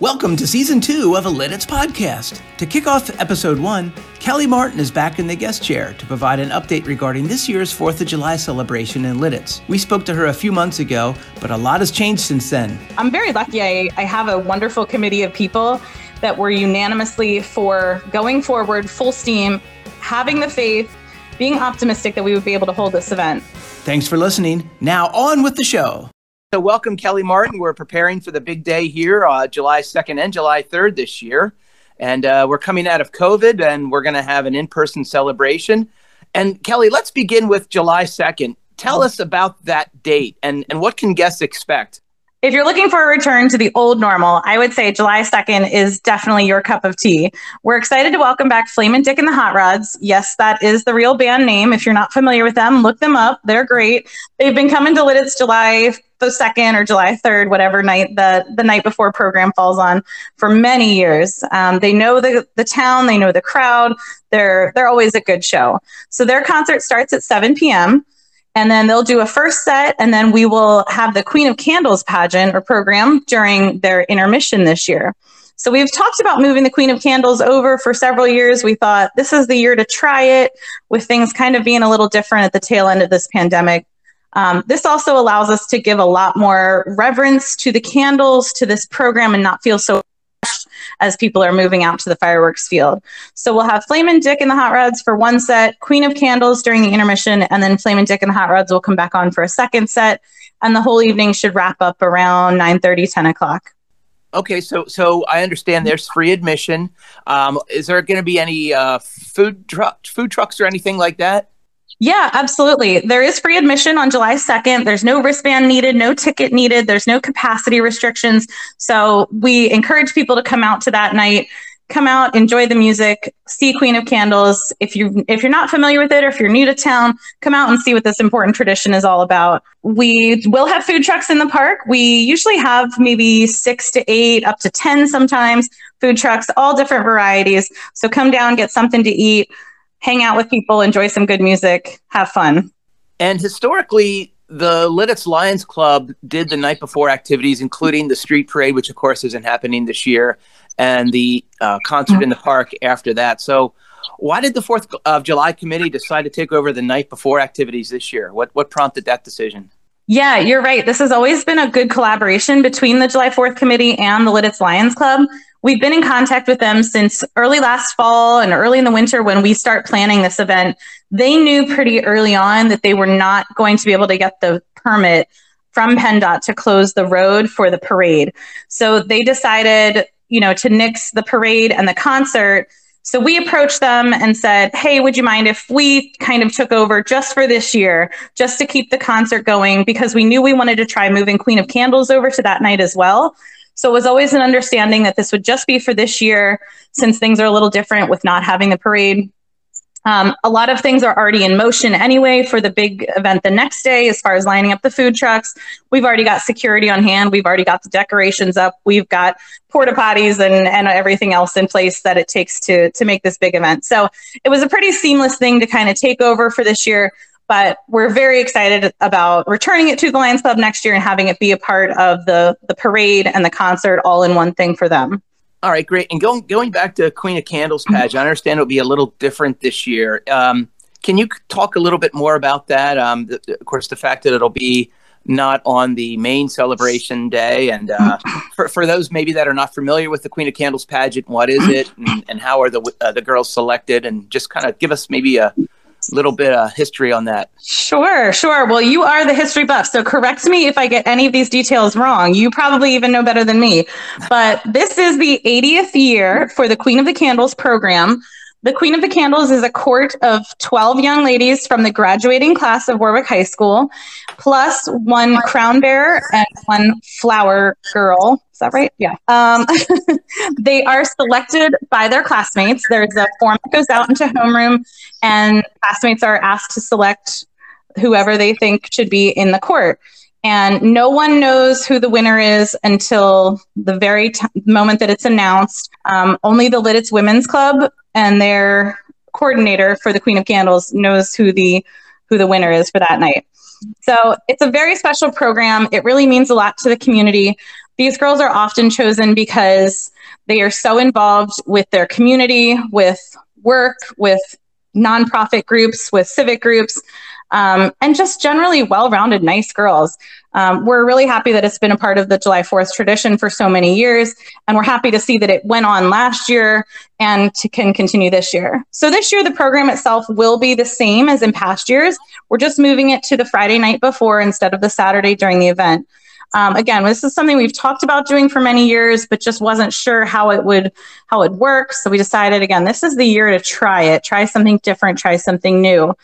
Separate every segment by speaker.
Speaker 1: Welcome to season two of a Lititz podcast. To kick off episode one, Kellye Martin is back in the guest chair to provide an update regarding this year's 4th of July celebration in Lititz. We spoke to her a few months ago, but a lot has changed since then.
Speaker 2: I'm very lucky. I, I have a wonderful committee of people that were unanimously for going forward full steam, having the faith, being optimistic that we would be able to hold this event.
Speaker 1: Thanks for listening. Now, on with the show. So, welcome, Kellye Martin. We're preparing for the big day here, uh, July 2nd and July 3rd this year. And uh, we're coming out of COVID and we're going to have an in person celebration. And, Kellye, let's begin with July 2nd. Tell us about that date and, and what can guests expect?
Speaker 2: If you're looking for a return to the old normal, I would say July 2nd is definitely your cup of tea. We're excited to welcome back Flamin' Dick and the Hot Rods. Yes, that is the real band name. If you're not familiar with them, look them up. They're great. They've been coming to Lititz July the 2nd or July 3rd, whatever night the, the night before program falls on for many years. Um, they know the, the town, they know the crowd. They're, they're always a good show. So their concert starts at 7 p.m and then they'll do a first set and then we will have the queen of candles pageant or program during their intermission this year. So we've talked about moving the queen of candles over for several years. We thought this is the year to try it with things kind of being a little different at the tail end of this pandemic. Um, this also allows us to give a lot more reverence to the candles to this program and not feel so as people are moving out to the fireworks field. So we'll have Flamin' Dick and the Hot Rods for one set, Queen of Candles during the intermission, and then Flamin' Dick and the Hot Rods will come back on for a second set. And the whole evening should wrap up around 9 30, 10 o'clock.
Speaker 1: Okay, so so I understand there's free admission. Um, is there going to be any uh, food truck food trucks or anything like that?
Speaker 2: Yeah, absolutely. There is free admission on July 2nd. There's no wristband needed, no ticket needed, there's no capacity restrictions. So we encourage people to come out to that night. Come out, enjoy the music, see Queen of Candles. If you if you're not familiar with it or if you're new to town, come out and see what this important tradition is all about. We will have food trucks in the park. We usually have maybe 6 to 8 up to 10 sometimes food trucks, all different varieties. So come down, get something to eat hang out with people, enjoy some good music, have fun.
Speaker 1: And historically, the Lititz Lions Club did the night before activities, including the street parade, which of course isn't happening this year, and the uh, concert in the park after that. So, why did the Fourth of July committee decide to take over the night before activities this year? What what prompted that decision?
Speaker 2: Yeah, you're right. This has always been a good collaboration between the July 4th committee and the Lititz Lions Club. We've been in contact with them since early last fall and early in the winter when we start planning this event. They knew pretty early on that they were not going to be able to get the permit from PennDOT to close the road for the parade. So they decided, you know, to nix the parade and the concert. So we approached them and said, Hey, would you mind if we kind of took over just for this year, just to keep the concert going? Because we knew we wanted to try moving Queen of Candles over to that night as well. So it was always an understanding that this would just be for this year, since things are a little different with not having the parade. Um, a lot of things are already in motion anyway for the big event the next day, as far as lining up the food trucks. We've already got security on hand. We've already got the decorations up. We've got porta potties and, and everything else in place that it takes to, to make this big event. So it was a pretty seamless thing to kind of take over for this year but we're very excited about returning it to the Lions Club next year and having it be a part of the the parade and the concert all in one thing for them.
Speaker 1: All right, great. And going going back to Queen of Candles Patch, I understand it'll be a little different this year. Um, can you talk a little bit more about that? Um, the, of course, the fact that it'll be not on the main celebration day, and uh, for for those maybe that are not familiar with the Queen of Candles pageant, what is it, and, and how are the uh, the girls selected, and just kind of give us maybe a little bit of history on that.
Speaker 2: Sure, sure. Well, you are the history buff, so correct me if I get any of these details wrong. You probably even know better than me. But this is the 80th year for the Queen of the Candles program. The Queen of the Candles is a court of 12 young ladies from the graduating class of Warwick High School, plus one crown bearer and one flower girl. Is that right? Yeah. Um, they are selected by their classmates. There's a form that goes out into homeroom, and classmates are asked to select whoever they think should be in the court. And no one knows who the winner is until the very t- moment that it's announced. Um, only the Lititz Women's Club and their coordinator for the Queen of Candles knows who the who the winner is for that night. So it's a very special program. It really means a lot to the community. These girls are often chosen because they are so involved with their community, with work, with nonprofit groups, with civic groups, um, and just generally well rounded, nice girls. Um, we're really happy that it's been a part of the July 4th tradition for so many years, and we're happy to see that it went on last year and to, can continue this year. So, this year, the program itself will be the same as in past years. We're just moving it to the Friday night before instead of the Saturday during the event. Um, again, this is something we've talked about doing for many years, but just wasn't sure how it would how it works. So we decided again, this is the year to try it, try something different, try something new.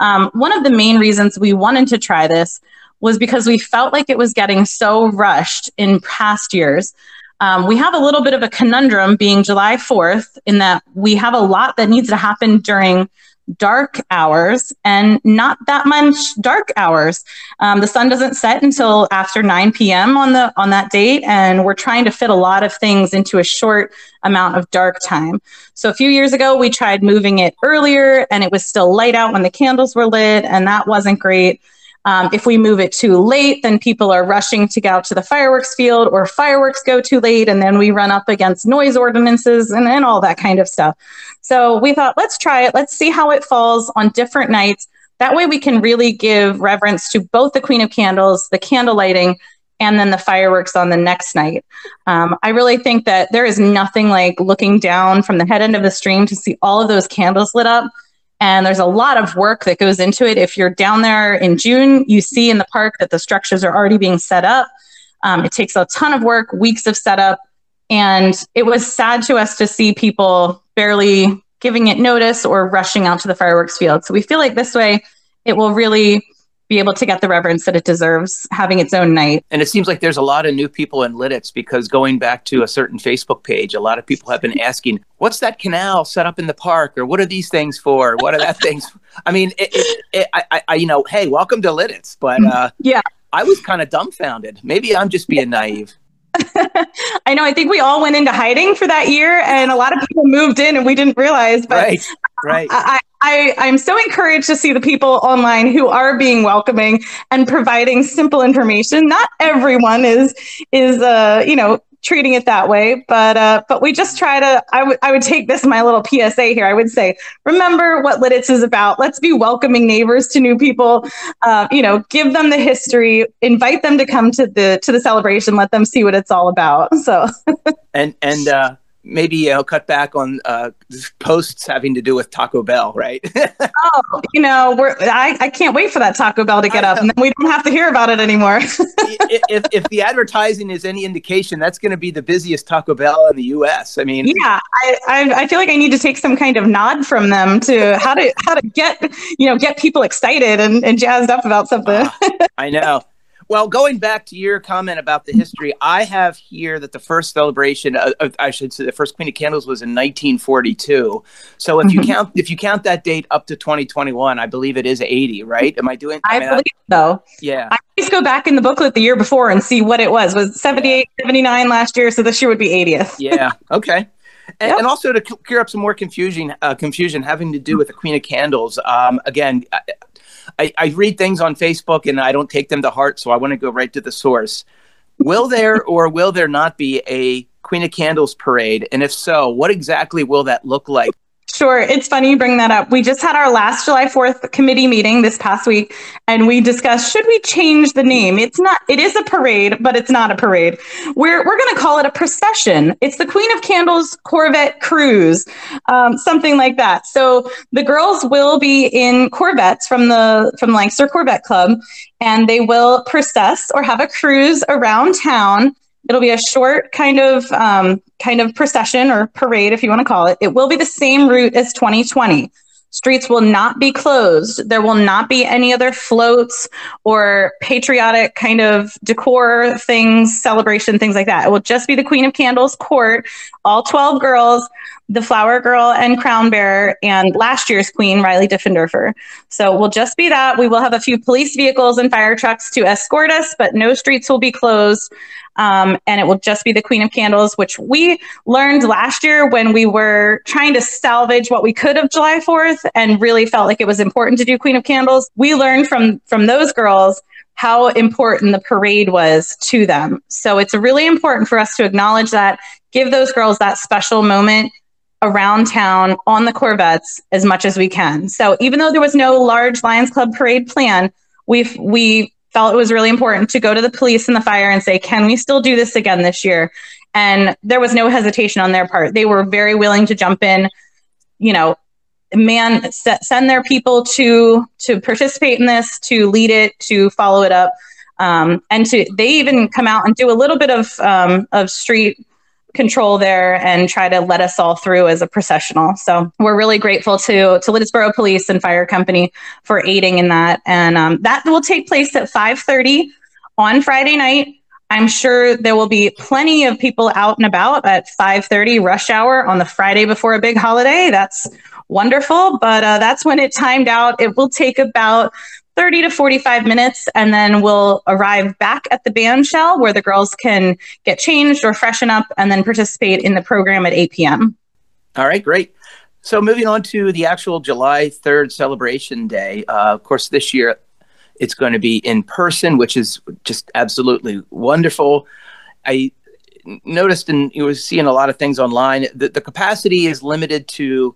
Speaker 2: Um, one of the main reasons we wanted to try this was because we felt like it was getting so rushed in past years. Um, we have a little bit of a conundrum being July 4th in that we have a lot that needs to happen during dark hours and not that much dark hours. Um, the sun doesn't set until after 9 p.m. on the on that date, and we're trying to fit a lot of things into a short amount of dark time. So a few years ago, we tried moving it earlier, and it was still light out when the candles were lit, and that wasn't great. Um, if we move it too late, then people are rushing to go out to the fireworks field, or fireworks go too late, and then we run up against noise ordinances and, and all that kind of stuff. So we thought, let's try it. Let's see how it falls on different nights. That way, we can really give reverence to both the Queen of Candles, the candle lighting, and then the fireworks on the next night. Um, I really think that there is nothing like looking down from the head end of the stream to see all of those candles lit up and there's a lot of work that goes into it. If you're down there in June, you see in the park that the structures are already being set up. Um, it takes a ton of work, weeks of setup. And it was sad to us to see people barely giving it notice or rushing out to the fireworks field. So we feel like this way it will really be able to get the reverence that it deserves having its own night.
Speaker 1: And it seems like there's a lot of new people in Lititz because going back to a certain Facebook page, a lot of people have been asking, what's that canal set up in the park? Or what are these things for? What are that things? I mean, it, it, it, I, I, you know, hey, welcome to Lititz. But uh,
Speaker 2: yeah,
Speaker 1: I was kind of dumbfounded. Maybe I'm just being naive.
Speaker 2: I know. I think we all went into hiding for that year, and a lot of people moved in, and we didn't realize. But
Speaker 1: right, right.
Speaker 2: I, I, I'm so encouraged to see the people online who are being welcoming and providing simple information. Not everyone is is uh, you know treating it that way. But uh, but we just try to. I would I would take this my little PSA here. I would say, remember what Lititz is about. Let's be welcoming neighbors to new people. Uh, you know, give them the history, invite them to come to the to the celebration. Let them see what it's all about. So
Speaker 1: and and. uh maybe you know cut back on uh, posts having to do with Taco Bell, right?
Speaker 2: oh, you know, we're I, I can't wait for that Taco Bell to get up, and then we don't have to hear about it anymore.
Speaker 1: if, if the advertising is any indication, that's going to be the busiest Taco Bell in the U.S. I mean,
Speaker 2: yeah, I, I, I feel like I need to take some kind of nod from them to how to how to get you know get people excited and, and jazzed up about something. Uh,
Speaker 1: I know. Well, going back to your comment about the history, I have here that the first celebration, uh, I should say, the first Queen of Candles was in 1942. So if you mm-hmm. count if you count that date up to 2021, I believe it is 80, right? Am I doing?
Speaker 2: I, I mean, believe so.
Speaker 1: Yeah.
Speaker 2: I always go back in the booklet the year before and see what it was. Was 78, yeah. 79 last year? So this year would be 80th.
Speaker 1: yeah. Okay. And, yep. and, also to clear up some more confusion, uh, confusion having to do with the Queen of Candles. Um, again, I, I read things on Facebook and I don't take them to heart, so I want to go right to the source. Will there or will there not be a Queen of Candles parade? And if so, what exactly will that look like?
Speaker 2: Sure. It's funny you bring that up. We just had our last July 4th committee meeting this past week, and we discussed should we change the name? It's not, it is a parade, but it's not a parade. We're, we're going to call it a procession. It's the Queen of Candles Corvette Cruise, um, something like that. So the girls will be in Corvettes from the, from Lancaster Corvette Club, and they will process or have a cruise around town It'll be a short kind of um, kind of procession or parade, if you want to call it. It will be the same route as 2020. Streets will not be closed. There will not be any other floats or patriotic kind of decor things, celebration, things like that. It will just be the Queen of Candles court, all 12 girls, the flower girl and crown bearer, and last year's queen, Riley Diffenderfer. So we'll just be that. We will have a few police vehicles and fire trucks to escort us, but no streets will be closed. Um, and it will just be the Queen of Candles, which we learned last year when we were trying to salvage what we could of July 4th and really felt like it was important to do Queen of Candles. We learned from from those girls how important the parade was to them. So it's really important for us to acknowledge that, give those girls that special moment around town on the Corvettes as much as we can. So even though there was no large Lions Club parade plan, we we felt it was really important to go to the police and the fire and say, "Can we still do this again this year?" And there was no hesitation on their part. They were very willing to jump in, you know, man send their people to to participate in this, to lead it, to follow it up. Um, and to they even come out and do a little bit of um, of street control there and try to let us all through as a processional. So we're really grateful to to Liddesboro Police and Fire Company for aiding in that. And um, that will take place at 5:30 on Friday night. I'm sure there will be plenty of people out and about at 5:30 rush hour on the Friday before a big holiday. That's wonderful, but uh, that's when it timed out. It will take about 30 to 45 minutes, and then we'll arrive back at the band shell where the girls can get changed or freshen up and then participate in the program at 8 p.m.
Speaker 1: All right, great. So, moving on to the actual July 3rd celebration day. Uh, of course, this year it's going to be in person, which is just absolutely wonderful. I noticed and you were seeing a lot of things online that the capacity is limited to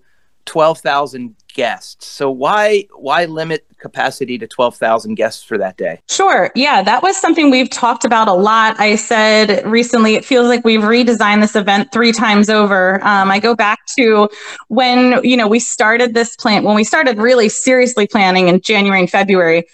Speaker 1: 12,000 guests. So why why limit capacity to 12,000 guests for that day?
Speaker 2: Sure. Yeah, that was something we've talked about a lot. I said recently it feels like we've redesigned this event 3 times over. Um, I go back to when, you know, we started this plan when we started really seriously planning in January and February.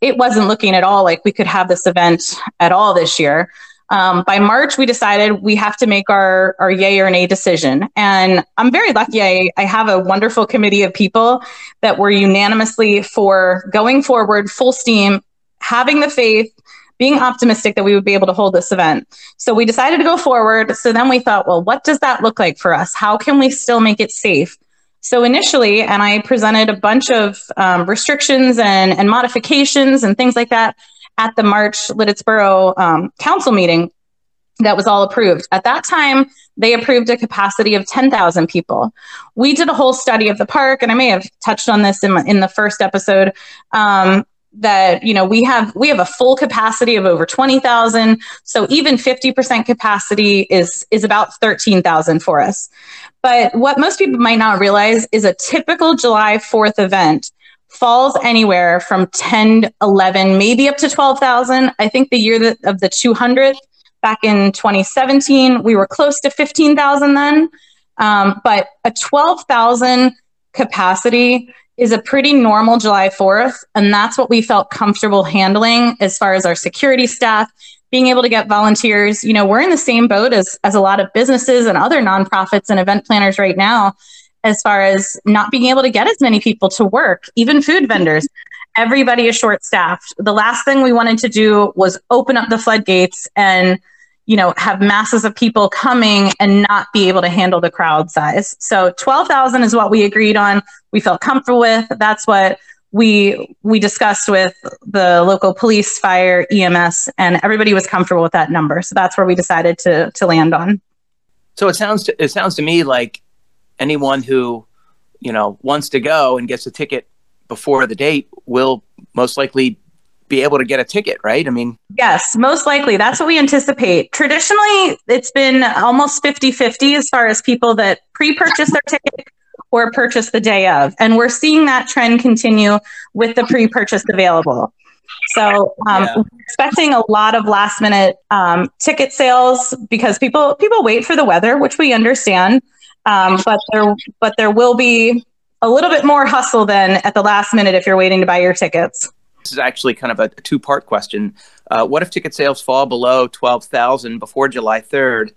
Speaker 2: It wasn't looking at all like we could have this event at all this year. Um, by March, we decided we have to make our, our yay or nay decision. And I'm very lucky. I, I have a wonderful committee of people that were unanimously for going forward full steam, having the faith, being optimistic that we would be able to hold this event. So we decided to go forward. So then we thought, well, what does that look like for us? How can we still make it safe? So initially, and I presented a bunch of um, restrictions and, and modifications and things like that at the March Liddesboro um, council meeting that was all approved. At that time, they approved a capacity of 10,000 people. We did a whole study of the park, and I may have touched on this in, in the first episode. Um, that you know we have we have a full capacity of over 20,000 so even 50% capacity is is about 13,000 for us but what most people might not realize is a typical July 4th event falls anywhere from 10, 11, maybe up to 12,000. I think the year that, of the 200th back in 2017, we were close to 15,000 then. Um, but a 12,000 capacity is a pretty normal July 4th. And that's what we felt comfortable handling as far as our security staff, being able to get volunteers. You know, we're in the same boat as, as a lot of businesses and other nonprofits and event planners right now as far as not being able to get as many people to work, even food vendors. Everybody is short staffed. The last thing we wanted to do was open up the floodgates and you know have masses of people coming and not be able to handle the crowd size. So 12,000 is what we agreed on. We felt comfortable with. That's what we we discussed with the local police, fire, EMS, and everybody was comfortable with that number. So that's where we decided to to land on.
Speaker 1: So it sounds to, it sounds to me like anyone who you know wants to go and gets a ticket before the date will most likely be able to get a ticket, right? I mean,
Speaker 2: yes, most likely. That's what we anticipate. Traditionally, it's been almost 50 50 as far as people that pre purchase their ticket or purchase the day of. And we're seeing that trend continue with the pre purchase available. So, um, yeah. expecting a lot of last minute um, ticket sales because people people wait for the weather, which we understand. Um, but there, but there will be a little bit more hustle than at the last minute if you're waiting to buy your tickets.
Speaker 1: This is actually kind of a, two-part question. Uh, what if ticket sales fall below twelve thousand before July third?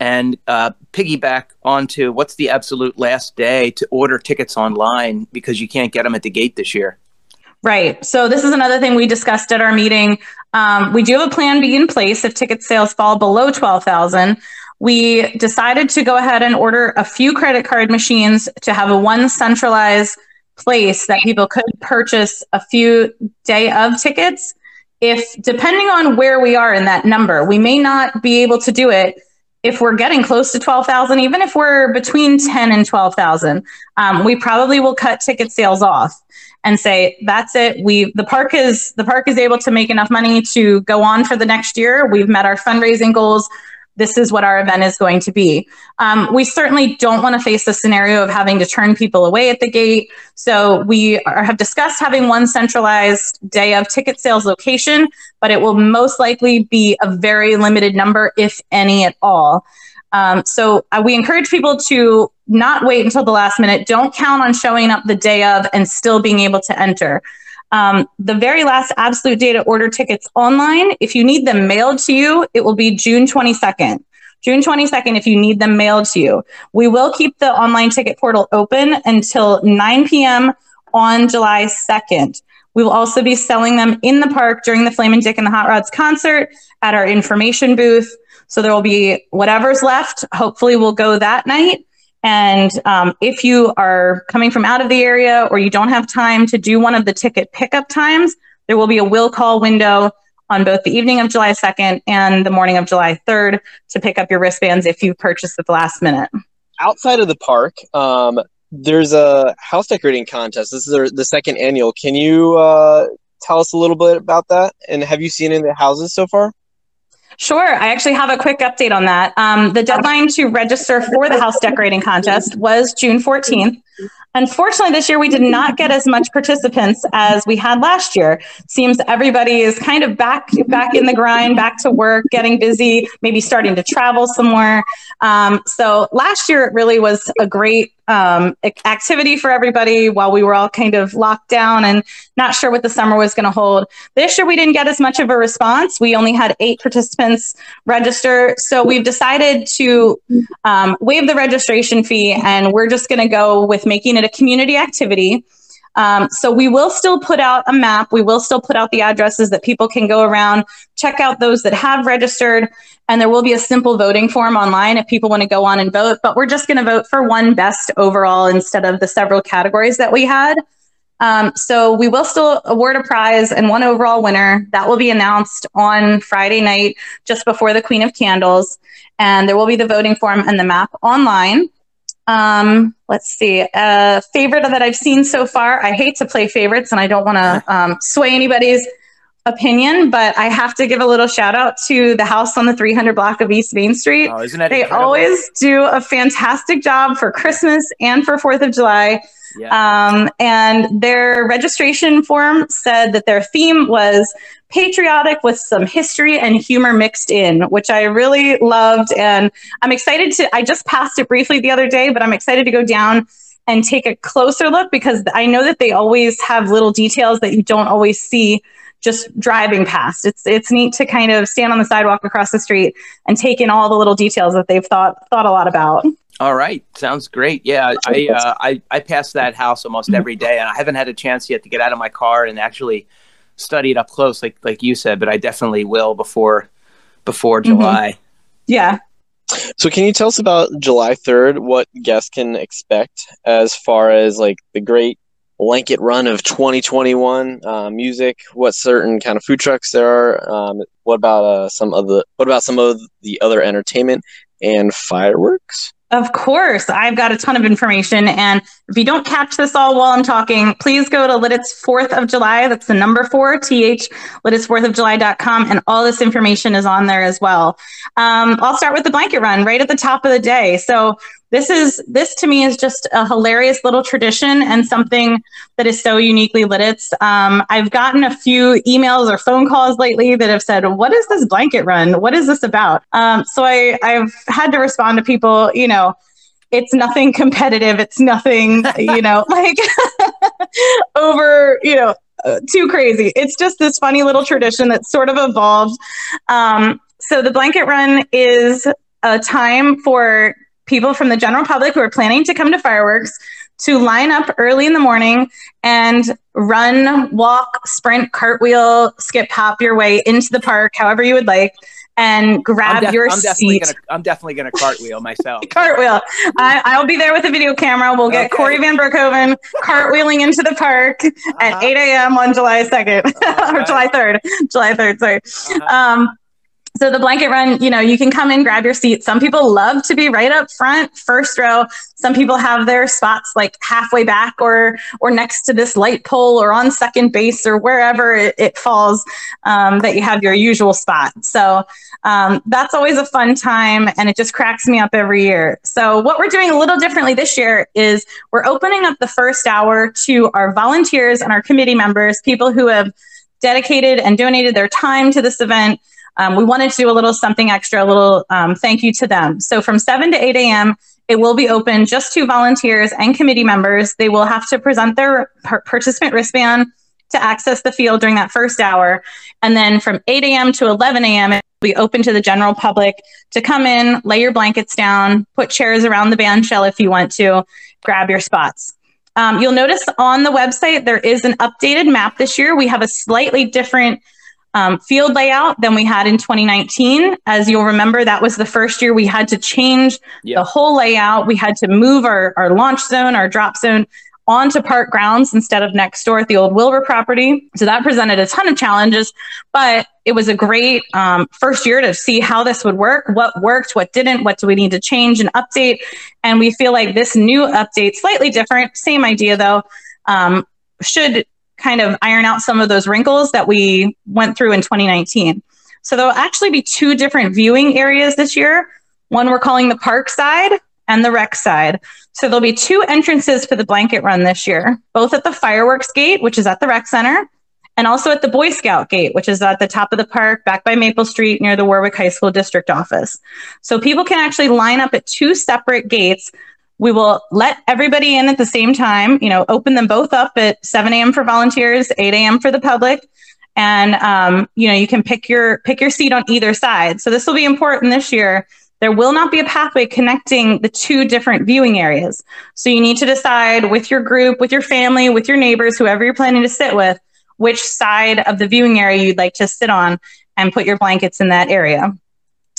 Speaker 1: And uh, piggyback onto what's the absolute last day to order tickets online because you can't get them at the gate this year.
Speaker 2: Right. So this is another thing we discussed at our meeting. Um, we do have a plan B in place if ticket sales fall below twelve thousand we decided to go ahead and order a few credit card machines to have a one centralized place that people could purchase a few day of tickets. If depending on where we are in that number we may not be able to do it if we're getting close to 12,000, even if we're between 10 and 12,000, um, we probably will cut ticket sales off and say that's it. We the park is the park is able to make enough money to go on for the next year. We've met our fundraising goals this is what our event is going to be. Um, we certainly don't want to face the scenario of having to turn people away at the gate. So we are, have discussed having one centralized day of ticket sales location, but it will most likely be a very limited number, if any at all. Um, so uh, we encourage people to not wait until the last minute. Don't count on showing up the day of and still being able to enter. Um, the very last absolute data order tickets online, if you need them mailed to you, it will be June 22nd. June 22nd, if you need them mailed to you. We will keep the online ticket portal open until 9 p.m. on July 2nd. We will also be selling them in the park during the Flamin' Dick and the Hot Rods concert at our information booth. So there will be whatever's left. Hopefully, we'll go that night. And um, if you are coming from out of the area or you don't have time to do one of the ticket pickup times, there will be a will call window on both the evening of July 2nd and the morning of July 3rd to pick up your wristbands if you purchased at the last minute.
Speaker 3: Outside of the park, um, there's a house decorating contest. This is the second annual. Can you uh, tell us a little bit about that? And have you seen any of the houses so far?
Speaker 2: Sure. I actually have a quick update on that. Um, the deadline to register for the house decorating contest was June 14th. Unfortunately, this year we did not get as much participants as we had last year. Seems everybody is kind of back back in the grind, back to work, getting busy, maybe starting to travel somewhere. Um, so last year it really was a great um, activity for everybody while we were all kind of locked down and not sure what the summer was going to hold. This year, we didn't get as much of a response. We only had eight participants register. So we've decided to um, waive the registration fee and we're just going to go with making it a community activity. Um, so we will still put out a map. We will still put out the addresses that people can go around, check out those that have registered, and there will be a simple voting form online if people want to go on and vote. But we're just going to vote for one best overall instead of the several categories that we had. Um, so we will still award a prize and one overall winner that will be announced on Friday night just before the Queen of Candles. And there will be the voting form and the map online. Um, let's see. A favorite that I've seen so far. I hate to play favorites and I don't want to um, sway anybody's opinion, but I have to give a little shout out to the house on the 300 block of East Main Street.
Speaker 1: Oh,
Speaker 2: they
Speaker 1: incredible?
Speaker 2: always do a fantastic job for Christmas and for 4th of July. Yeah. Um, and their registration form said that their theme was patriotic with some history and humor mixed in, which I really loved. And I'm excited to, I just passed it briefly the other day, but I'm excited to go down and take a closer look because I know that they always have little details that you don't always see just driving past. It's it's neat to kind of stand on the sidewalk across the street and take in all the little details that they've thought thought a lot about.
Speaker 1: All right, sounds great. Yeah, I uh, I I pass that house almost every day, and I haven't had a chance yet to get out of my car and actually study it up close, like like you said. But I definitely will before before mm-hmm. July. Mm-hmm.
Speaker 2: Yeah.
Speaker 3: So, can you tell us about July third? What guests can expect as far as like the great blanket run of 2021 uh, music? What certain kind of food trucks there are? Um, what about uh, some of the what about some of the other entertainment and fireworks?
Speaker 2: Of course, I've got a ton of information. And if you don't catch this all while I'm talking, please go to Lititz 4th of July. That's the number four, th, lititz4thofjuly.com. And all this information is on there as well. Um, I'll start with the blanket run right at the top of the day. So this is this to me is just a hilarious little tradition and something that is so uniquely Lititz. Um, I've gotten a few emails or phone calls lately that have said, "What is this blanket run? What is this about?" Um, so I I've had to respond to people, you know. It's nothing competitive. It's nothing, you know, like over, you know, uh, too crazy. It's just this funny little tradition that sort of evolved. Um, so the blanket run is a time for people from the general public who are planning to come to fireworks to line up early in the morning and run, walk, sprint, cartwheel, skip, hop your way into the park, however you would like, and grab
Speaker 1: def-
Speaker 2: your
Speaker 1: I'm definitely
Speaker 2: seat.
Speaker 1: Gonna, I'm definitely going to cartwheel myself.
Speaker 2: cartwheel. I, will be there with a video camera. We'll get okay. Corey Van Brookhoven cartwheeling into the park uh-huh. at 8 a.m. on July 2nd or July 3rd. July 3rd, sorry. Uh-huh. Um, So the blanket run, you know, you can come in, grab your seat. Some people love to be right up front, first row. Some people have their spots like halfway back or or next to this light pole or on second base or wherever it, it falls um, that you have your usual spot. So um, that's always a fun time and it just cracks me up every year. So what we're doing a little differently this year is we're opening up the first hour to our volunteers and our committee members, people who have dedicated and donated their time to this event um, we wanted to do a little something extra, a little um, thank you to them. So from 7 to 8 a.m., it will be open just to volunteers and committee members. They will have to present their participant wristband to access the field during that first hour. And then from 8 a.m. to 11 a.m., it will be open to the general public to come in, lay your blankets down, put chairs around the band shell if you want to, grab your spots. Um, you'll notice on the website there is an updated map this year. We have a slightly different um, field layout than we had in 2019. As you'll remember, that was the first year we had to change yep. the whole layout. We had to move our, our launch zone, our drop zone onto park grounds instead of next door at the old Wilbur property. So that presented a ton of challenges, but it was a great um, first year to see how this would work, what worked, what didn't, what do we need to change and update. And we feel like this new update, slightly different, same idea though, um, should kind of iron out some of those wrinkles that we went through in 2019. So there'll actually be two different viewing areas this year. One we're calling the park side and the rec side. So there'll be two entrances for the blanket run this year, both at the fireworks gate, which is at the rec center, and also at the Boy Scout gate, which is at the top of the park back by Maple Street near the Warwick High School district office. So people can actually line up at two separate gates we will let everybody in at the same time, you know, open them both up at 7 a.m. for volunteers, 8 a.m. for the public. And, um, you know, you can pick your, pick your seat on either side. So this will be important this year. There will not be a pathway connecting the two different viewing areas. So you need to decide with your group, with your family, with your neighbors, whoever you're planning to sit with, which side of the viewing area you'd like to sit on and put your blankets in that area.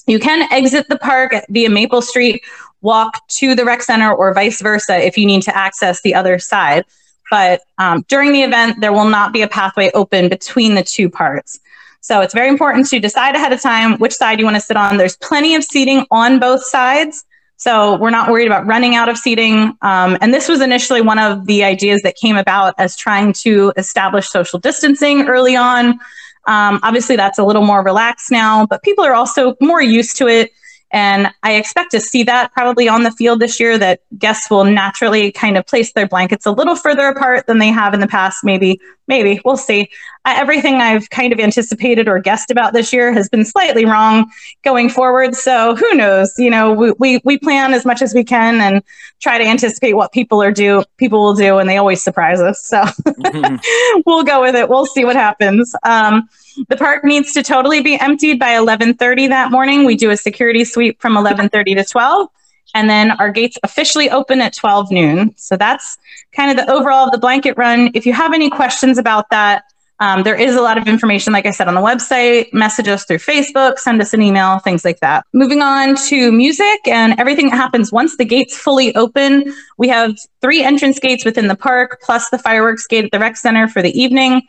Speaker 2: You can exit the park via Maple Street walk to the rec center or vice versa if you need to access the other side. But um, during the event, there will not be a pathway open between the two parts. So it's very important to decide ahead of time which side you want to sit on. There's plenty of seating on both sides. So we're not worried about running out of seating. Um, and this was initially one of the ideas that came about as trying to establish social distancing early on. Um, obviously, that's a little more relaxed now, but people are also more used to it. And I expect to see that probably on the field this year that guests will naturally kind of place their blankets a little further apart than they have in the past. Maybe, maybe we'll see. Uh, everything I've kind of anticipated or guessed about this year has been slightly wrong going forward. So who knows? You know, we, we, we plan as much as we can and try to anticipate what people are do people will do, and they always surprise us. So mm-hmm. we'll go with it. We'll see what happens. Um, the park needs to totally be emptied by 11:30 that morning. We do a security sweep from 11:30 to 12, and then our gates officially open at 12 noon. So that's kind of the overall of the blanket run. If you have any questions about that, um, there is a lot of information, like I said, on the website. Message us through Facebook, send us an email, things like that. Moving on to music and everything that happens once the gates fully open. We have three entrance gates within the park, plus the fireworks gate at the rec center for the evening.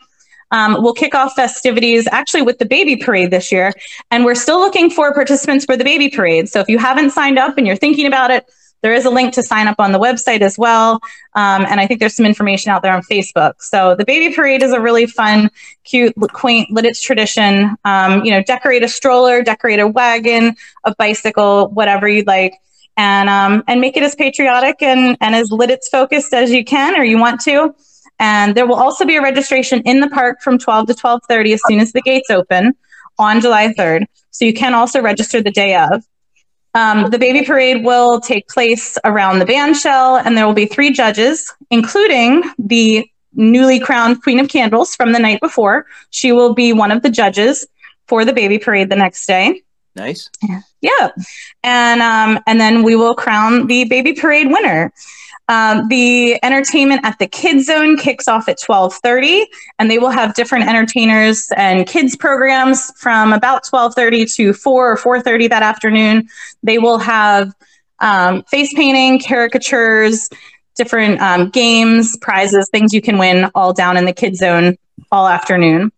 Speaker 2: Um, we'll kick off festivities actually with the baby parade this year. And we're still looking for participants for the baby parade. So if you haven't signed up and you're thinking about it, there is a link to sign up on the website as well. Um, and I think there's some information out there on Facebook. So the baby parade is a really fun, cute, quaint Lititz tradition. Um, you know, decorate a stroller, decorate a wagon, a bicycle, whatever you'd like. And, um, and make it as patriotic and, and as Lititz focused as you can or you want to. And there will also be a registration in the park from 12 to 12:30 as soon as the gates open on July 3rd. So you can also register the day of. Um, the baby parade will take place around the band shell, and there will be three judges, including the newly crowned Queen of Candles from the night before. She will be one of the judges for the baby parade the next day.
Speaker 1: Nice.
Speaker 2: Yeah, and um, and then we will crown the baby parade winner. Um, the entertainment at the Kids Zone kicks off at 12:30, and they will have different entertainers and kids programs from about 12:30 to 4 or 4:30 that afternoon. They will have um, face painting, caricatures, different um, games, prizes, things you can win all down in the Kids Zone all afternoon.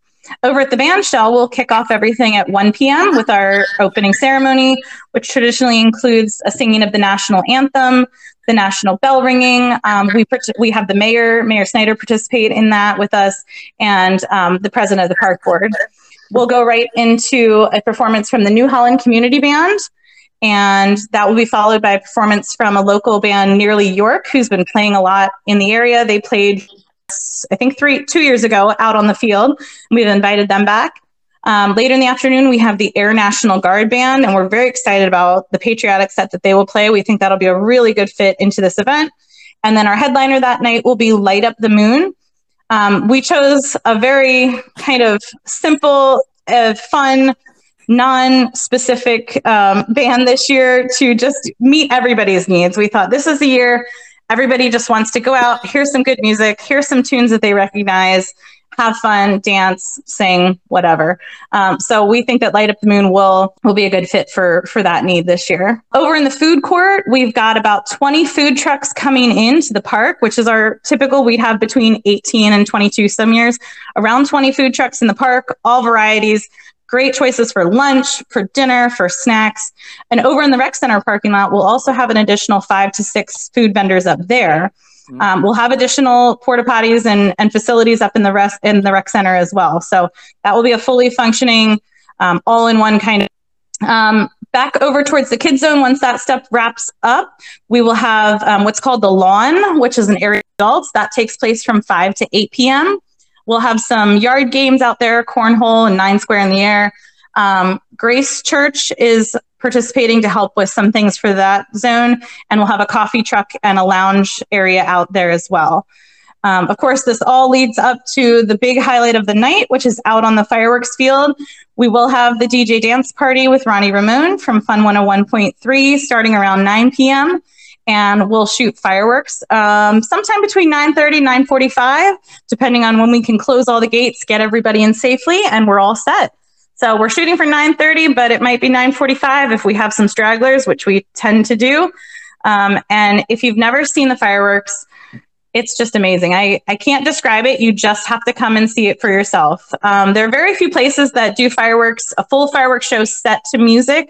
Speaker 2: Over at the band shell, we'll kick off everything at 1 p.m. with our opening ceremony, which traditionally includes a singing of the national anthem, the national bell ringing. Um, we we have the mayor, Mayor Snyder, participate in that with us, and um, the president of the park board. We'll go right into a performance from the New Holland Community Band, and that will be followed by a performance from a local band, Nearly York, who's been playing a lot in the area. They played, I think, three two years ago out on the field. We've invited them back. Um, later in the afternoon, we have the Air National Guard Band, and we're very excited about the patriotic set that they will play. We think that'll be a really good fit into this event. And then our headliner that night will be Light Up the Moon. Um, we chose a very kind of simple, uh, fun, non specific um, band this year to just meet everybody's needs. We thought this is the year everybody just wants to go out, hear some good music, hear some tunes that they recognize, have fun, dance, sing, whatever. Um, so we think that Light Up the Moon will will be a good fit for for that need this year. Over in the food court, we've got about 20 food trucks coming into the park, which is our typical. We have between 18 and 22 some years, around 20 food trucks in the park, all varieties. Great choices for lunch, for dinner, for snacks. And over in the rec center parking lot, we'll also have an additional five to six food vendors up there. Mm-hmm. Um, we'll have additional porta potties and, and facilities up in the rest in the rec center as well. So that will be a fully functioning, um, all in one kind of. Um, back over towards the kids zone, once that stuff wraps up, we will have um, what's called the lawn, which is an area of adults that takes place from 5 to 8 p.m. We'll have some yard games out there, cornhole and nine square in the air. Um, Grace Church is participating to help with some things for that zone. And we'll have a coffee truck and a lounge area out there as well. Um, of course, this all leads up to the big highlight of the night, which is out on the fireworks field. We will have the DJ dance party with Ronnie Ramone from Fun 101.3 starting around 9 p.m. And we'll shoot fireworks um, sometime between 9:30 9:45, depending on when we can close all the gates, get everybody in safely, and we're all set. So we're shooting for 9:30, but it might be 9:45 if we have some stragglers, which we tend to do. Um, and if you've never seen the fireworks, it's just amazing. I, I can't describe it. You just have to come and see it for yourself. Um, there are very few places that do fireworks, a full fireworks show set to music,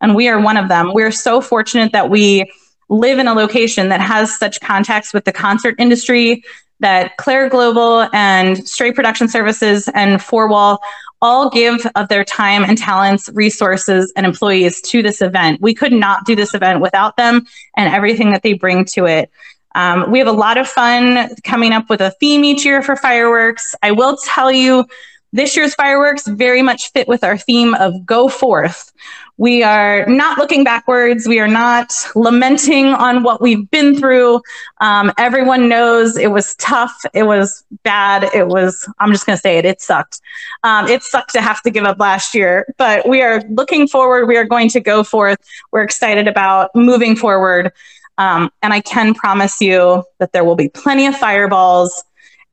Speaker 2: and we are one of them. We're so fortunate that we live in a location that has such contacts with the concert industry that Clair Global and Stray Production Services and Four Wall all give of their time and talents, resources, and employees to this event. We could not do this event without them and everything that they bring to it. Um, we have a lot of fun coming up with a theme each year for fireworks. I will tell you, this year's fireworks very much fit with our theme of go forth. We are not looking backwards. We are not lamenting on what we've been through. Um, everyone knows it was tough. It was bad. It was, I'm just going to say it, it sucked. Um, it sucked to have to give up last year, but we are looking forward. We are going to go forth. We're excited about moving forward. Um, and I can promise you that there will be plenty of fireballs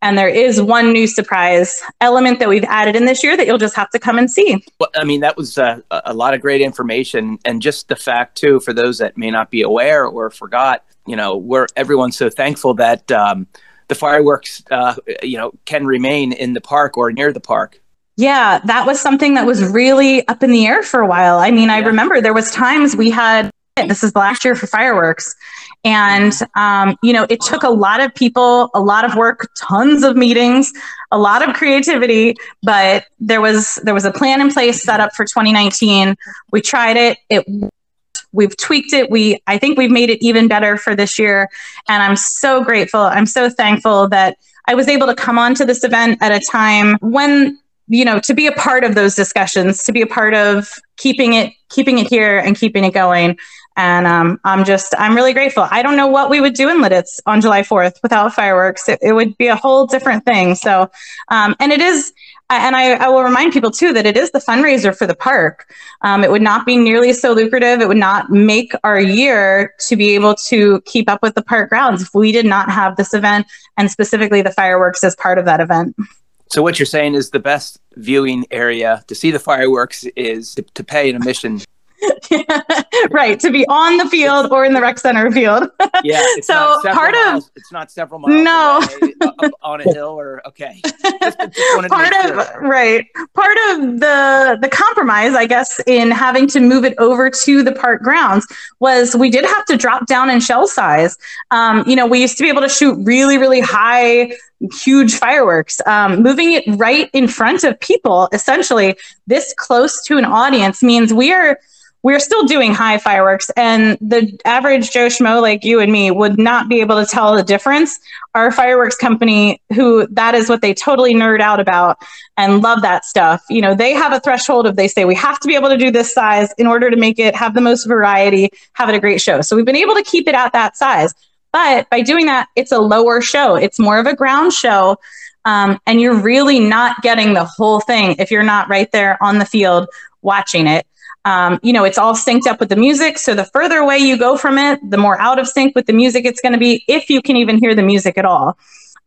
Speaker 2: and there is one new surprise element that we've added in this year that you'll just have to come and see.
Speaker 1: Well, I mean, that was uh, a lot of great information. And just the fact, too, for those that may not be aware or forgot, you know, we're everyone's so thankful that um, the fireworks, uh, you know, can remain in the park or near the park.
Speaker 2: Yeah, that was something that was really up in the air for a while. I mean, yeah. I remember there was times we had this is the last year for fireworks and, um, you know, it took a lot of people, a lot of work, tons of meetings, a lot of creativity, but there was, there was a plan in place set up for 2019. We tried it. It, we've tweaked it. We, I think we've made it even better for this year. And I'm so grateful. I'm so thankful that I was able to come onto this event at a time when you know to be a part of those discussions to be a part of keeping it keeping it here and keeping it going and um, I'm just, I'm really grateful. I don't know what we would do in Lititz on July 4th without fireworks. It, it would be a whole different thing. So, um, and it is, and I, I, will remind people too that it is the fundraiser for the park. Um, it would not be nearly so lucrative. It would not make our year to be able to keep up with the park grounds if we did not have this event and specifically the fireworks as part of that event.
Speaker 1: So what you're saying is the best viewing area to see the fireworks is to, to pay an admission
Speaker 2: right to be on the field or in the rec center field.
Speaker 1: yeah.
Speaker 2: so part
Speaker 1: miles,
Speaker 2: of
Speaker 1: it's not several miles.
Speaker 2: No.
Speaker 1: away, uh, on a hill or okay. Just, just
Speaker 2: part of right part of the the compromise i guess in having to move it over to the park grounds was we did have to drop down in shell size um, you know we used to be able to shoot really really high huge fireworks um, moving it right in front of people essentially this close to an audience means we are we're still doing high fireworks and the average joe schmo like you and me would not be able to tell the difference. Our fireworks company who that is what they totally nerd out about and love that stuff. You know they have a threshold of they say we have to be able to do this size in order to make it have the most variety have it a great show. So we've been able to keep it at that size. But by doing that it's a lower show. It's more of a ground show um, and you're really not getting the whole thing if you're not right there on the field watching it um, you know, it's all synced up with the music. So the further away you go from it, the more out of sync with the music it's going to be, if you can even hear the music at all.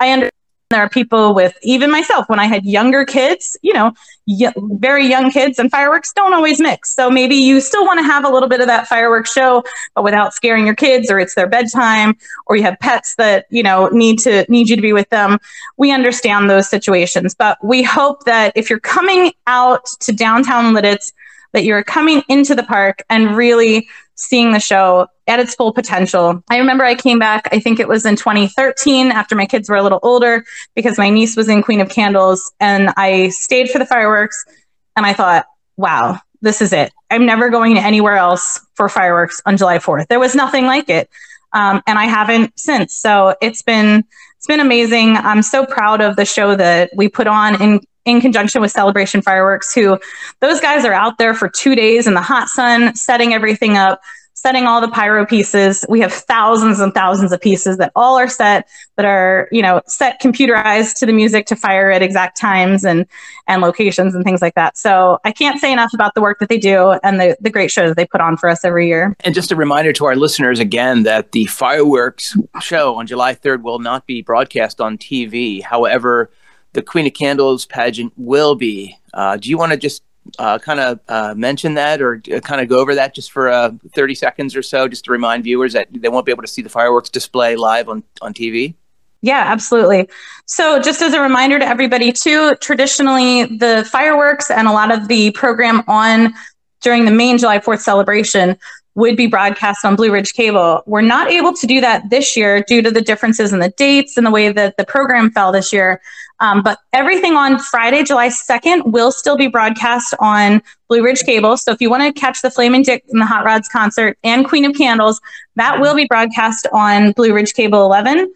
Speaker 2: I understand there are people with, even myself, when I had younger kids, you know, y- very young kids and fireworks don't always mix. So maybe you still want to have a little bit of that fireworks show, but without scaring your kids, or it's their bedtime, or you have pets that, you know, need to, need you to be with them. We understand those situations, but we hope that if you're coming out to downtown Lititz, that you're coming into the park and really seeing the show at its full potential. I remember I came back, I think it was in 2013 after my kids were a little older because my niece was in Queen of Candles and I stayed for the fireworks and I thought, wow, this is it. I'm never going anywhere else for fireworks on July 4th. There was nothing like it. Um, and I haven't since. So it's been it's been amazing. I'm so proud of the show that we put on in in conjunction with Celebration Fireworks, who those guys are out there for two days in the hot sun, setting everything up, setting all the pyro pieces. We have thousands and thousands of pieces that all are set that are, you know, set computerized to the music to fire at exact times and and locations and things like that. So I can't say enough about the work that they do and the, the great shows they put on for us every year.
Speaker 1: And just a reminder to our listeners again that the fireworks show on July 3rd will not be broadcast on TV. However, the Queen of Candles pageant will be. Uh, do you want to just uh, kind of uh, mention that or uh, kind of go over that just for uh, 30 seconds or so, just to remind viewers that they won't be able to see the fireworks display live on, on TV?
Speaker 2: Yeah, absolutely. So, just as a reminder to everybody, too, traditionally the fireworks and a lot of the program on during the main July 4th celebration would be broadcast on Blue Ridge Cable. We're not able to do that this year due to the differences in the dates and the way that the program fell this year. Um, but everything on Friday, July 2nd, will still be broadcast on Blue Ridge Cable. So if you want to catch the Flamin' Dick and the Hot Rods concert and Queen of Candles, that will be broadcast on Blue Ridge Cable 11.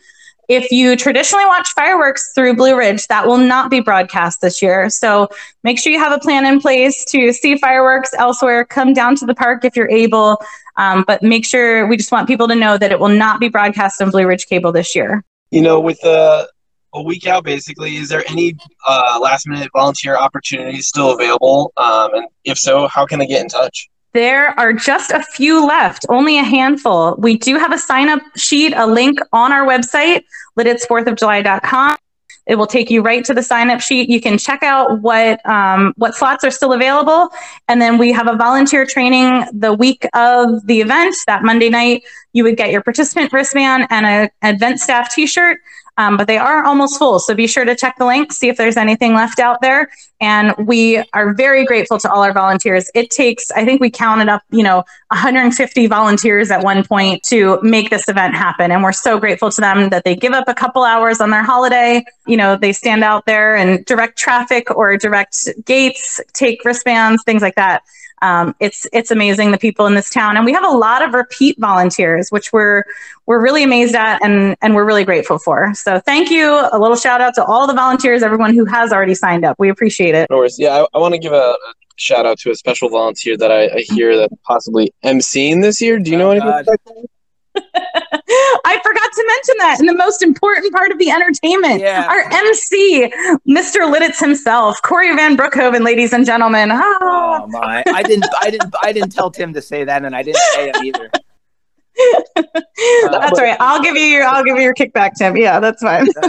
Speaker 2: If you traditionally watch fireworks through Blue Ridge, that will not be broadcast this year. So make sure you have a plan in place to see fireworks elsewhere. Come down to the park if you're able. Um, but make sure we just want people to know that it will not be broadcast on Blue Ridge Cable this year.
Speaker 3: You know, with a week out basically is there any uh, last minute volunteer opportunities still available um, and if so how can they get in touch
Speaker 2: there are just a few left, only a handful. We do have a sign up sheet, a link on our website, lititz4thofjuly.com. It will take you right to the sign up sheet. You can check out what um, what slots are still available, and then we have a volunteer training the week of the event. That Monday night, you would get your participant wristband and a event staff T-shirt um, but they are almost full. So be sure to check the link, see if there's anything left out there. And we are very grateful to all our volunteers. It takes, I think we counted up, you know, 150 volunteers at one point to make this event happen. And we're so grateful to them that they give up a couple hours on their holiday. You know, they stand out there and direct traffic or direct gates, take wristbands, things like that um, it's it's amazing the people in this town, and we have a lot of repeat volunteers, which we're we're really amazed at, and and we're really grateful for. So thank you. A little shout out to all the volunteers, everyone who has already signed up. We appreciate it.
Speaker 3: No worries. Yeah, I, I want to give a, a, shout out to a special volunteer that I, I hear that possibly emceeing this year. Do you know oh, anything about that?
Speaker 2: I forgot to mention that And the most important part of the entertainment.
Speaker 1: Yeah.
Speaker 2: Our MC, Mr. Lititz himself, Corey Van Brookhoven, ladies and gentlemen.
Speaker 1: Oh. oh my! I didn't, I didn't, I didn't tell Tim to say that, and I didn't say it either.
Speaker 2: that's uh, right. I'll give you your, I'll give you your kickback, Tim. Yeah, that's fine.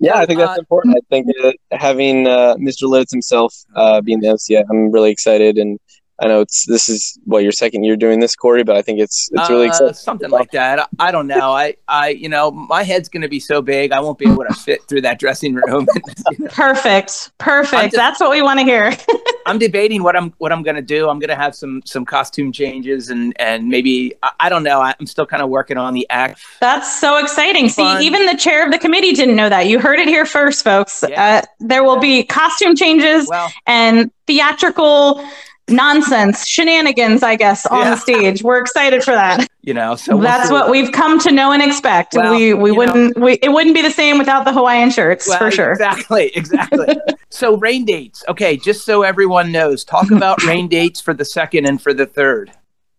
Speaker 3: yeah, I think that's uh, important. I think uh, having uh, Mr. Lititz himself uh, being the MC, I'm really excited and I know it's this is what your second year doing this, Corey, but I think it's it's really
Speaker 1: Uh, something like that. I, I don't know. I, I, you know, my head's going to be so big, I won't be able to fit through that dressing room.
Speaker 2: Perfect. Perfect.
Speaker 1: just-
Speaker 2: That's what we want to hear.
Speaker 1: I'm debating what I'm what I'm going to do. I'm going to have some some costume changes and and maybe I, I don't know. I'm still kind of working on the act.
Speaker 2: That's so exciting. See, even the chair of the committee didn't know that. You heard it here first, folks.
Speaker 1: Yeah.
Speaker 2: Uh, there will be costume changes
Speaker 1: Well,
Speaker 2: and theatrical nonsense, shenanigans, I guess, on
Speaker 1: Yeah.
Speaker 2: the stage. We're excited for that.
Speaker 1: you know, so we'll
Speaker 2: That's what we've come to know and expect.
Speaker 1: Well,
Speaker 2: we we wouldn't we it wouldn't be the same without the Hawaiian shirts
Speaker 1: Well,
Speaker 2: for sure.
Speaker 1: Exactly, exactly. so rain dates. Okay, just so everyone knows, talk about rain dates for the second and for the third.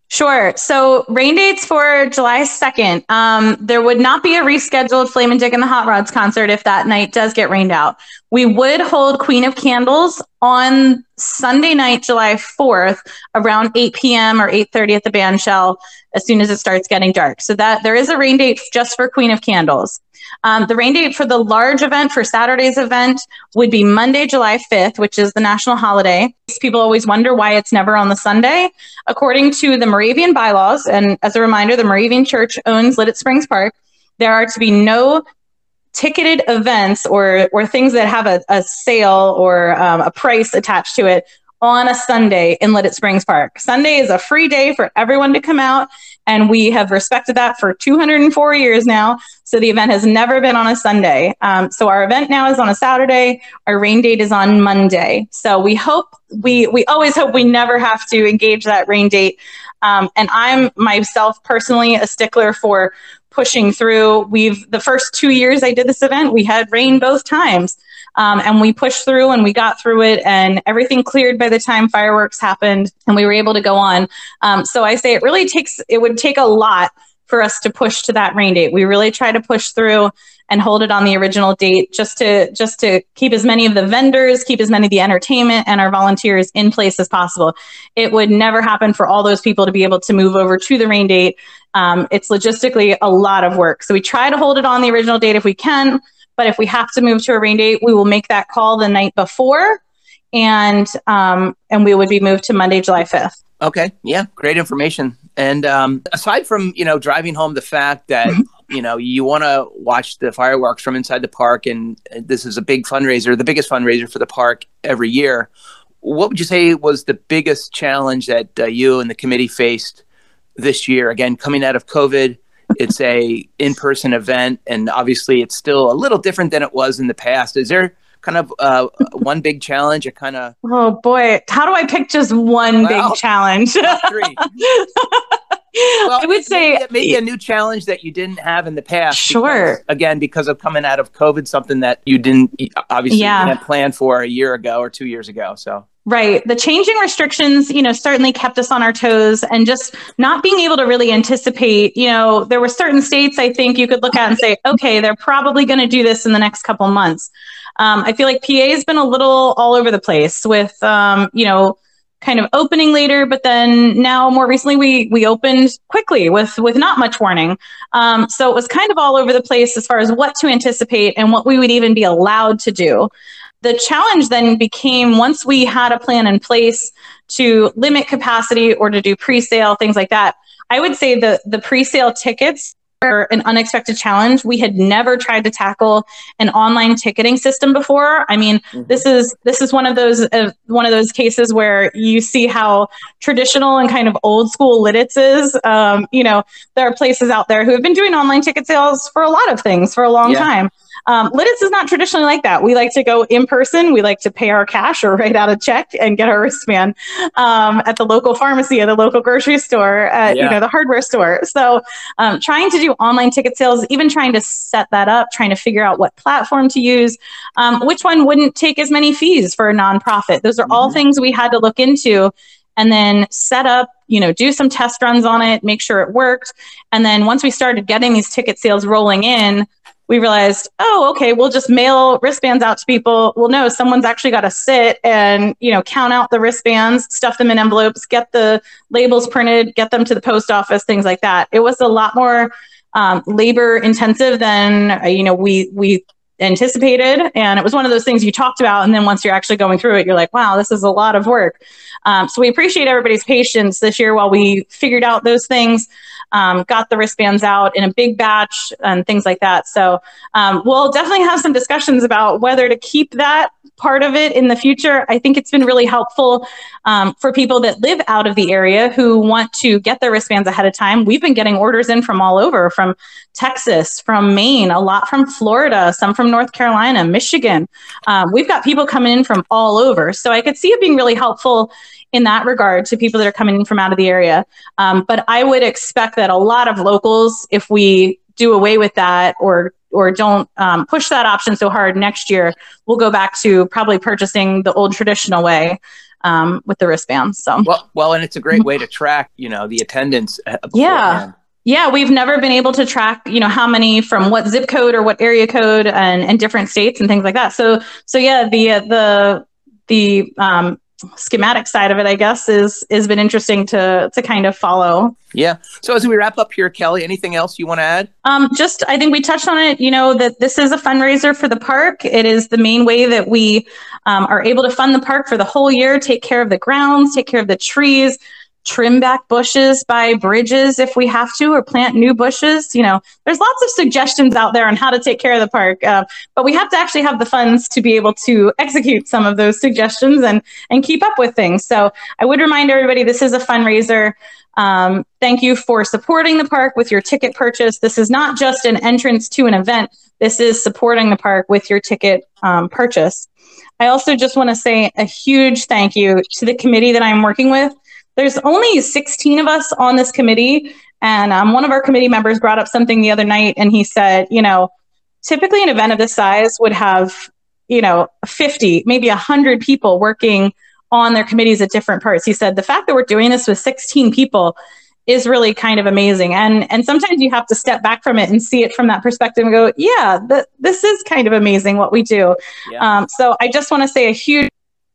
Speaker 2: Sure. So rain dates for July 2nd. Um, there would not be a rescheduled Flamin' Dick and the Hot Rods concert if that night does get rained out. We would hold Queen of Candles on Sunday night, July 4th, around 8 p.m. or 8:30 at the band shell as soon as it starts getting dark. So that there is a rain date just for Queen of Candles. Um, the rain date for the large event for Saturday's event would be Monday, July 5th, which is the national holiday. People always wonder why it's never on the Sunday. According to the Moravian bylaws, and as a reminder, the Moravian Church owns Lititz Springs Park, there are to be no ticketed events or, or things that have a, a sale or um, a price attached to it on a Sunday in Lititz Springs Park. Sunday is a free day for everyone to come out, and we have respected that for 204 years now. So the event has never been on a Sunday. Um, so our event now is on a Saturday. Our rain date is on Monday. So we hope we we always hope we never have to engage that rain date. Um, and I'm myself personally a stickler for pushing through. We've the first two years I did this event, we had rain both times. Um, and we pushed through and we got through it and everything cleared by the time fireworks happened and we were able to go on. Um, so I say it really takes, it would take a lot for us to push to that rain date. We really try to push through and hold it on the original date just to just to keep as many of the vendors, keep as many of the entertainment and our volunteers in place as possible. It would never happen for all those people to be able to move over to the rain date. Um, it's logistically a lot of work. So we try to hold it on the original date if we can. But if we have to move to a rain date, we will make that call the night before, and um, and we would be moved to Monday, July fifth.
Speaker 1: Okay, yeah, great information. And um, aside from you know driving home the fact that you know you want to watch the fireworks from inside the park, and this is a big fundraiser, the biggest fundraiser for the park every year. What would you say was the biggest challenge that uh, you and the committee faced this year? Again, coming out of COVID, it's a in-person event, and obviously it's still a little different than it was in the past. Is there kind of uh, one big challenge? A kind of
Speaker 2: Oh boy, how do I pick just one
Speaker 1: Well,
Speaker 2: big challenge?
Speaker 1: three. Well,
Speaker 2: I would say
Speaker 1: maybe, maybe a new challenge that you didn't have in the past.
Speaker 2: Sure.
Speaker 1: because- again, because of coming out of COVID, something that you didn't obviously
Speaker 2: Yeah.
Speaker 1: plan for a year ago or two years ago. So
Speaker 2: Right. The changing restrictions, you know, certainly kept us on our toes and just not being able to really anticipate, you know, there were certain states I think you could look at and say, okay, they're probably going to do this in the next couple months. Um, I feel like PA has been a little all over the place with, um, you know, kind of opening later, but then now more recently we we opened quickly with with not much warning. Um, so it was kind of all over the place as far as what to anticipate and what we would even be allowed to do the challenge then became once we had a plan in place to limit capacity or to do pre-sale things like that i would say the the pre-sale tickets are an unexpected challenge. We had never tried to tackle an online ticketing system before. I mean this is this is one of those uh, one of those cases where you see how traditional and kind of old school Lititz is. Um, you know there are places out there who have been doing online ticket sales for a lot of things for a long
Speaker 1: Yeah.
Speaker 2: time um, Lititz is not traditionally like that. We like to go in person. We like to pay our cash or write out a check and get our wristband um, at the local pharmacy, at the local grocery store, at
Speaker 1: Yeah.
Speaker 2: you know the hardware store. So, um, trying to do online ticket sales, even trying to set that up, trying to figure out what platform to use, um, which one wouldn't take as many fees for a nonprofit. Those are all
Speaker 1: Mhm.
Speaker 2: things we had to look into and then set up, you know, do some test runs on it, make sure it worked. And then once we started getting these ticket sales rolling in, we realized, oh, okay, we'll just mail wristbands out to people. Well, no, someone's actually got to sit and, you know, count out the wristbands, stuff them in envelopes, get the labels printed, get them to the post office, things like that. It was a lot more um, labor intensive than, uh, you know, we, we anticipated. And it was one of those things you talked about. And then once you're actually going through it, you're like, wow, this is a lot of work. Um, so we appreciate everybody's patience this year while we figured out those things um, got the wristbands out in a big batch and things like that. So um, we'll definitely have some discussions about whether to keep that part of it in the future. I think it's been really helpful um, for people that live out of the area who want to get their wristbands ahead of time. We've been getting orders in from all over, from Texas, from Maine, a lot from Florida, some from North Carolina, Michigan. Um, we've got people coming in from all over. So I could see it being really helpful in that regard to people that are coming in from out of the area. Um, but I would expect that a lot of locals, if we do away with that or or don't um, push that option so hard next year, we'll go back to probably purchasing the old traditional way um, with the wristbands. So
Speaker 1: well, well, and it's a great way to track, you know, the attendance.
Speaker 2: Uh, yeah. Yeah, we've never been able to track, you know, how many from what zip code or what area code and, and different states and things like that. So, so yeah, the uh, the the um, schematic side of it, I guess, is has been interesting to to kind of follow.
Speaker 1: Yeah. So as we wrap up here, Kellye, anything else you want to add?
Speaker 2: Um, just I think we touched on it. You know that this is a fundraiser for the park. It is the main way that we um, are able to fund the park for the whole year, take care of the grounds, take care of the trees, trim back bushes by bridges if we have to, or plant new bushes. You know, there's lots of suggestions out there on how to take care of the park, uh, but we have to actually have the funds to be able to execute some of those suggestions and and keep up with things. So I would remind everybody this is a fundraiser. Um, thank you for supporting the park with your ticket purchase. This is not just an entrance to an event. This is supporting the park with your ticket um, purchase. I also just want to say a huge thank you to the committee that I'm working with there's only 16 of us on this committee. And um, one of our committee members brought up something the other night and he said, you know, typically an event of this size would have, you know, 50, maybe 100 people working on their committees at different parts. He said, the fact that we're doing this with 16 people is really kind of amazing. And and sometimes you have to step back from it and see it from that perspective and go, yeah, th- this is kind of amazing what we do. Yeah. Um, so I just want to say a huge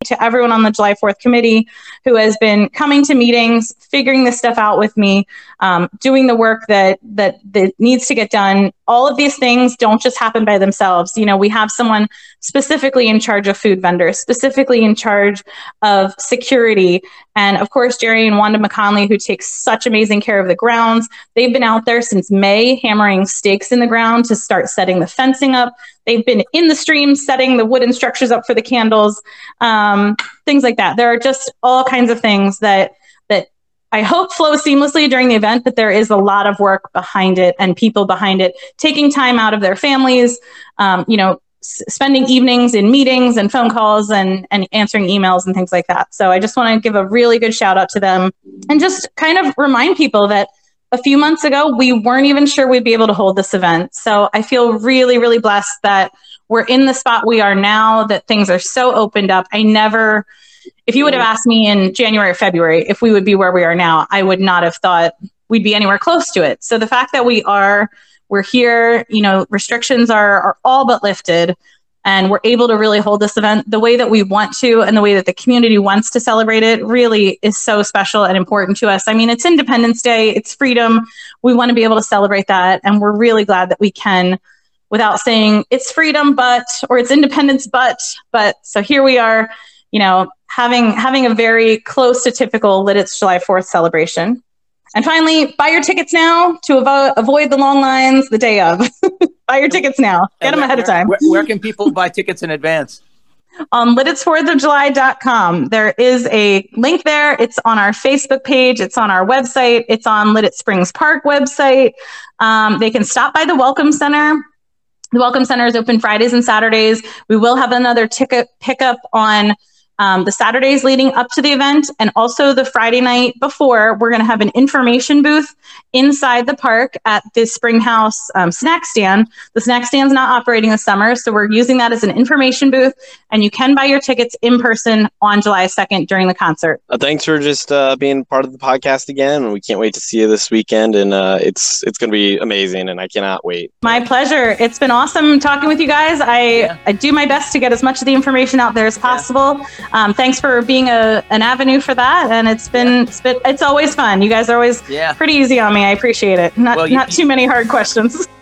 Speaker 2: to everyone on the July 4th committee who has been coming to meetings, figuring this stuff out with me, um, doing the work that, that that needs to get done. All of these things don't just happen by themselves. You know, we have someone specifically in charge of food vendors, specifically in charge of security, and of course Jerry and Wanda McConley, who takes such amazing care of the grounds. They've been out there since May, hammering stakes in the ground to start setting the fencing up. They've been in the stream setting the wooden structures up for the candles, um, things like that. There are just all kinds of things that that I hope flow seamlessly during the event, but there is a lot of work behind it and people behind it, taking time out of their families, um, you know, spending evenings in meetings and phone calls and, and answering emails and things like that. So I just want to give a really good shout out to them and just kind of remind people that a few months ago, we weren't even sure we'd be able to hold this event. So I feel really, really blessed that we're in the spot we are now, that things are so opened up. I never, if you would have asked me in January or February if we would be where we are now, I would not have thought we'd be anywhere close to it. So the fact that we are, we're here, you know, restrictions are, are all but lifted and we're able to really hold this event the way that we want to and the way that the community wants to celebrate it really is so special and important to us. I mean, it's Independence Day, it's freedom. We want to be able to celebrate that. And we're really glad that we can without saying it's freedom, but, or it's independence, but, but. So here we are, you know, having, having a very close to typical Lititz July 4th celebration. And finally, buy your tickets now to avo- avoid the long lines the day of. buy your tickets now. Get them ahead of time.
Speaker 1: Where, where, can people buy tickets in advance?
Speaker 2: On lititzfourthofjuly.com. There is a link there. It's on our Facebook page. It's on our website. It's on Lititz Springs Park website. Um, they can stop by the Welcome Center. The Welcome Center is open Fridays and Saturdays. We will have another ticket pickup on um, the Saturdays leading up to the event, and also the Friday night before, we're going to have an information booth inside the park at the Springhouse um, snack stand. The snack stand's not operating this summer, so we're using that as an information booth, and you can buy your tickets in person on July 2nd during the concert.
Speaker 3: Uh, thanks for just uh, being part of the podcast again. We can't wait to see you this weekend, and uh, it's it's going to be amazing, and I cannot wait.
Speaker 2: My pleasure. It's been awesome talking with you guys. I, yeah. I do my best to get as much of the information out there as possible. Yeah um, thanks for being a an avenue for that. And it's been yeah. it's been it's always fun. You guys are always yeah. pretty easy on me. I appreciate it. Not well, you, not too many hard questions.